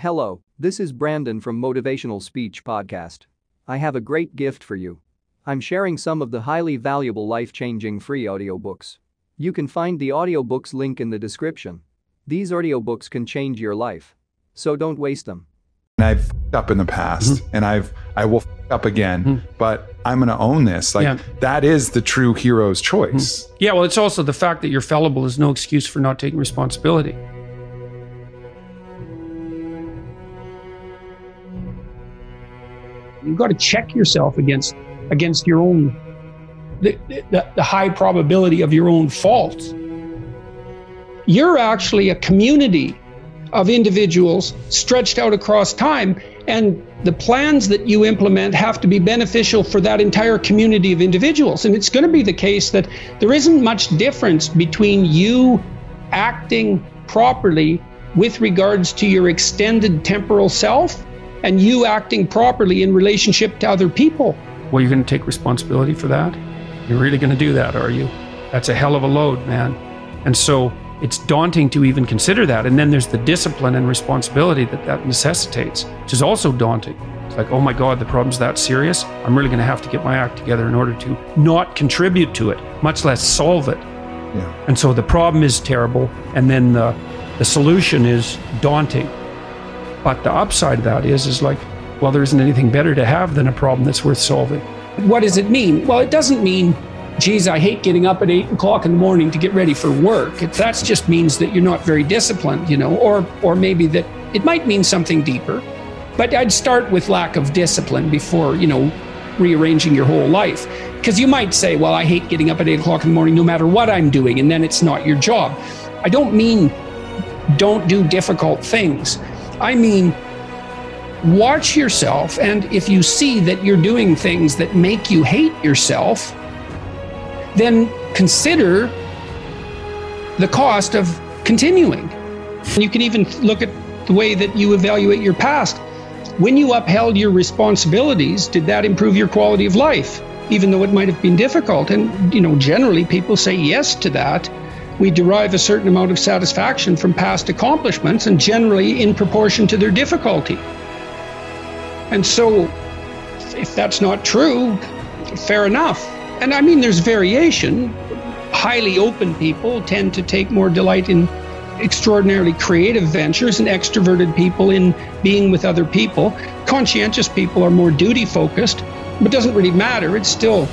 Hello, this is Brandon from Motivational Speech Podcast. I have a great gift for you. I'm sharing some of the highly valuable life changing free audiobooks. You can find the audiobooks link in the description. These audiobooks can change your life. So don't waste them. and I've f***ed up in the past mm-hmm. and I've I will f- up again, mm-hmm. but I'm going to own this. Like Yeah. that is the true hero's choice. Mm-hmm. Yeah, well, it's also the fact that you're fallible is no excuse for not taking responsibility. You've got to check yourself against against your own the, the, the high probability of your own fault. You're actually a community of individuals stretched out across time, and the plans that you implement have to be beneficial for that entire community of individuals. And it's going to be the case that there isn't much difference between you acting properly with regards to your extended temporal self and you acting properly in relationship to other people. Well, you're going to take responsibility for that? You're really going to do that, are you? That's a hell of a load, man. And so it's daunting to even consider that. And then there's the discipline and responsibility that that necessitates, which is also daunting. It's like, oh my God, the problem's that serious. I'm really going to have to get my act together in order to not contribute to it, much less solve it. Yeah. And so the problem is terrible, and then the, the solution is daunting. But the upside of that is, is like, well, there isn't anything better to have than a problem that's worth solving. What does it mean? Well, it doesn't mean, geez, I hate getting up at eight o'clock in the morning to get ready for work. That just means that you're not very disciplined, you know, or or maybe that it might mean something deeper. But I'd start with lack of discipline before, you know, rearranging your whole life. Because you might say, well, I hate getting up at eight o'clock in the morning no matter what I'm doing, and then it's not your job. I don't mean don't do difficult things. I mean, watch yourself, and if you see that you're doing things that make you hate yourself, then consider the cost of continuing. And you can even look at the way that you evaluate your past. When you upheld your responsibilities, did that improve your quality of life? Even though it might have been difficult. And, you know, generally people say yes to that. We derive a certain amount of satisfaction from past accomplishments and generally in proportion to their difficulty. And so, if that's not true, fair enough. And I mean, there's variation. Highly open people tend to take more delight in extraordinarily creative ventures, and extroverted people in being with other people. Conscientious people are more duty focused, but it doesn't really matter. It's still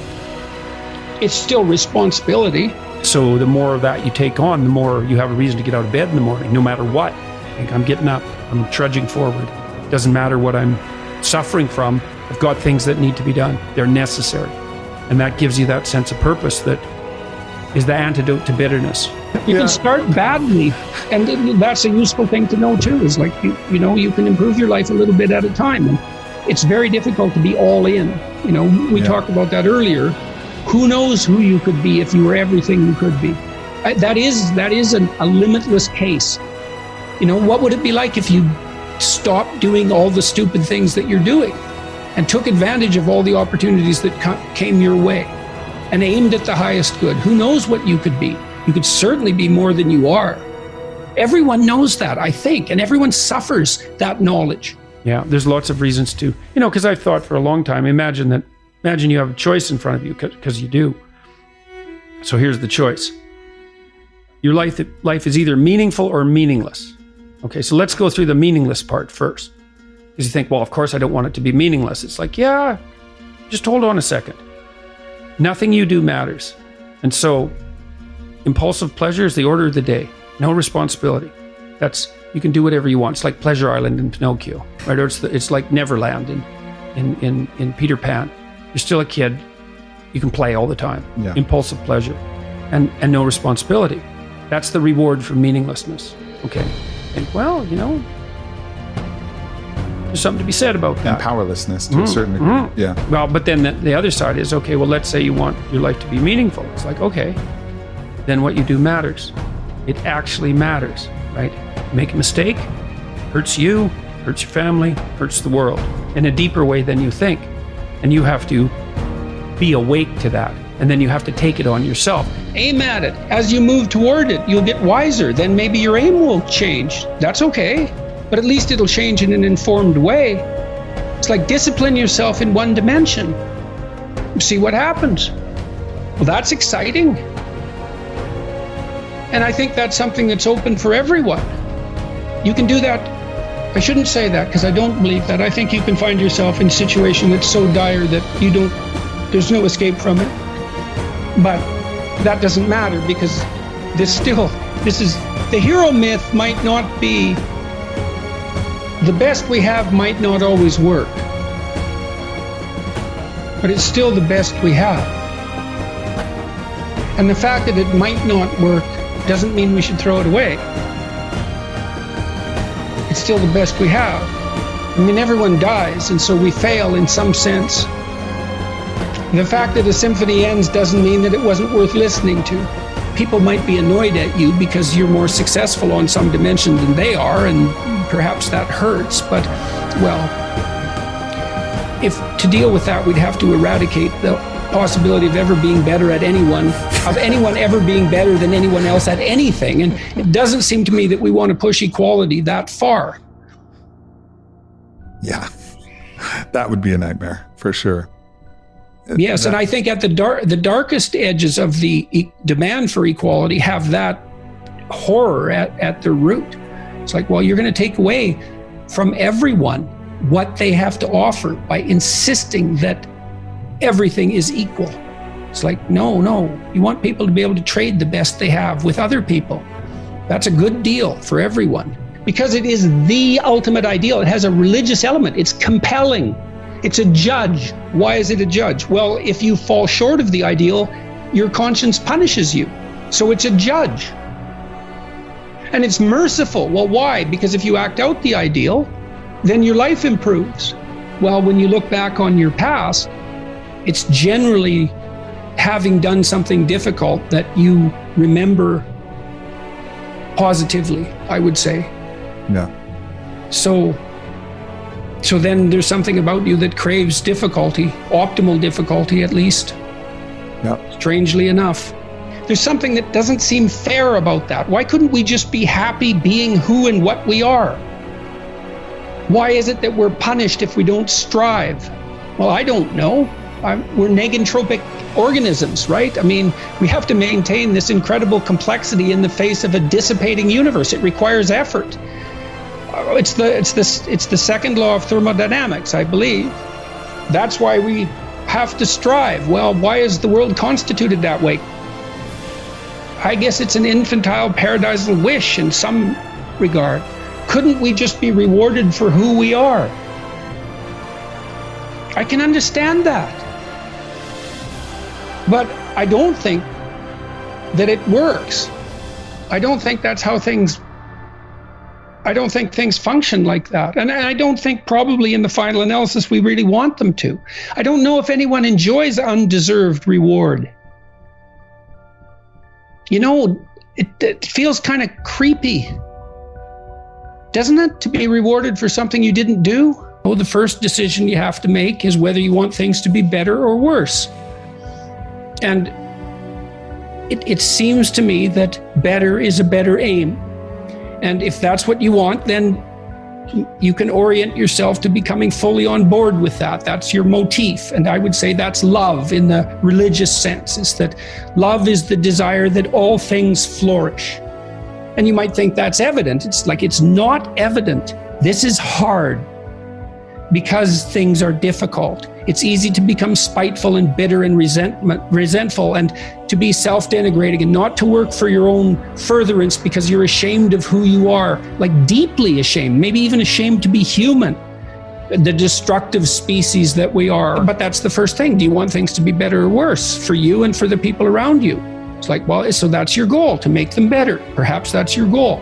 it's still responsibility. So the more of that you take on, the more you have a reason to get out of bed in the morning, no matter what. Like I'm getting up, I'm trudging forward. Doesn't matter what I'm suffering from. I've got things that need to be done. They're necessary. And that gives you that sense of purpose that is the antidote to bitterness. You Yeah. can start badly, and that's a useful thing to know too. Is like you, you know you can improve your life a little bit at a time, and it's very difficult to be all in. You know, we Yeah. talked about that earlier. Who knows who you could be if you were everything you could be? I- That is that is an, a limitless case. You know, what would it be like if you stopped doing all the stupid things that you're doing and took advantage of all the opportunities that came your way and aimed at the highest good? Who knows what you could be? You could certainly be more than you are. Everyone knows that, I think, and everyone suffers that knowledge. Yeah, there's lots of reasons to, you know, because I've thought for a long time, imagine that, imagine you have a choice in front of you, because you do. So here's the choice your life, life is either meaningful or meaningless. Okay, so let's go through the meaningless part first. Because you think, well, of course I don't want it to be meaningless. It's like, yeah, just hold on a second. Nothing you do matters. And so impulsive pleasure is the order of the day. No responsibility. That's you can do whatever you want. It's like Pleasure Island in Pinocchio, right? Or it's the, it's like Neverland in, in in in Peter Pan. You're still a kid. You can play all the time. Yeah. Impulsive pleasure, and and no responsibility. That's the reward for meaninglessness. Okay. Think, well, you know, there's something to be said about that. And powerlessness to a mm-hmm. certain degree. Mm-hmm. Yeah. Well, but then the, the other side is okay, well, let's say you want your life to be meaningful. It's like, okay, then what you do matters. It actually matters, right? Make a mistake, hurts you, hurts your family, hurts the world in a deeper way than you think. And you have to be awake to that. And then you have to take it on yourself. Aim at it. As you move toward it, you'll get wiser. Then maybe your aim will change. That's okay. but at least it'll change in an informed way. It's like discipline yourself in one dimension. See what happens. Well, that's exciting. And I think that's something that's open for everyone. You can do that. I shouldn't say that because I don't believe that. I think you can find yourself in a situation that's so dire that you don't, there's no escape from it. But that doesn't matter because this still, this is, the hero myth might not be, the best we have might not always work. But it's still the best we have. And the fact that it might not work doesn't mean we should throw it away. It's still the best we have. I mean, everyone dies, and so we fail in some sense. The fact that a symphony ends doesn't mean that it wasn't worth listening to. People might be annoyed at you because you're more successful on some dimension than they are, and perhaps that hurts, but, well, if to deal with that, we'd have to eradicate the possibility of ever being better at anyone, of anyone ever being better than anyone else at anything. And it doesn't seem to me that we want to push equality that far. Yeah, that would be a nightmare for sure. Yes, that, and I think at the dark, the darkest edges of the e- demand for equality have that horror at, at the root. It's like, well, you're going to take away from everyone what they have to offer by insisting that everything is equal. It's like, no, no. You want people to be able to trade the best they have with other people. That's a good deal for everyone because it is the ultimate ideal. It has a religious element, it's compelling, it's a judge. Why is it a judge? Well, if you fall short of the ideal, your conscience punishes you. So it's a judge. And it's merciful. Well, why? Because if you act out the ideal, then your life improves. Well, when you look back on your past, it's generally having done something difficult that you remember positively, I would say. Yeah. So so then there's something about you that craves difficulty, optimal difficulty at least. Yeah. Strangely enough. There's something that doesn't seem fair about that. Why couldn't we just be happy being who and what we are? Why is it that we're punished if we don't strive? Well, I don't know. We're negentropic organisms, right? I mean, we have to maintain this incredible complexity in the face of a dissipating universe. It requires effort. Uh, it's the it's the it's the second law of thermodynamics, I believe. That's why we have to strive. Well, why is the world constituted that way? I guess it's an infantile paradisal wish in some regard. Couldn't we just be rewarded for who we are? I can understand that. But I don't think that it works. I don't think that's how things I don't think things function like that. And I don't think probably in the final analysis we really want them to. I don't know if anyone enjoys undeserved reward. You know, it, it feels kind of creepy, doesn't it, to be rewarded for something you didn't do? Oh, the first decision you have to make is whether you want things to be better or worse. And it, it seems to me that better is a better aim. And if that's what you want, then you can orient yourself to becoming fully on board with that. That's your motif. And I would say that's love in the religious sense, is that love is the desire that all things flourish. And you might think that's evident. It's like it's not evident. This is hard because things are difficult. It's easy to become spiteful and bitter and resentful and to be self denigrating and not to work for your own furtherance because you're ashamed of who you are, like deeply ashamed, maybe even ashamed to be human, the destructive species that we are. But that's the first thing. Do you want things to be better or worse for you and for the people around you? It's like, well, so that's your goal to make them better. Perhaps that's your goal.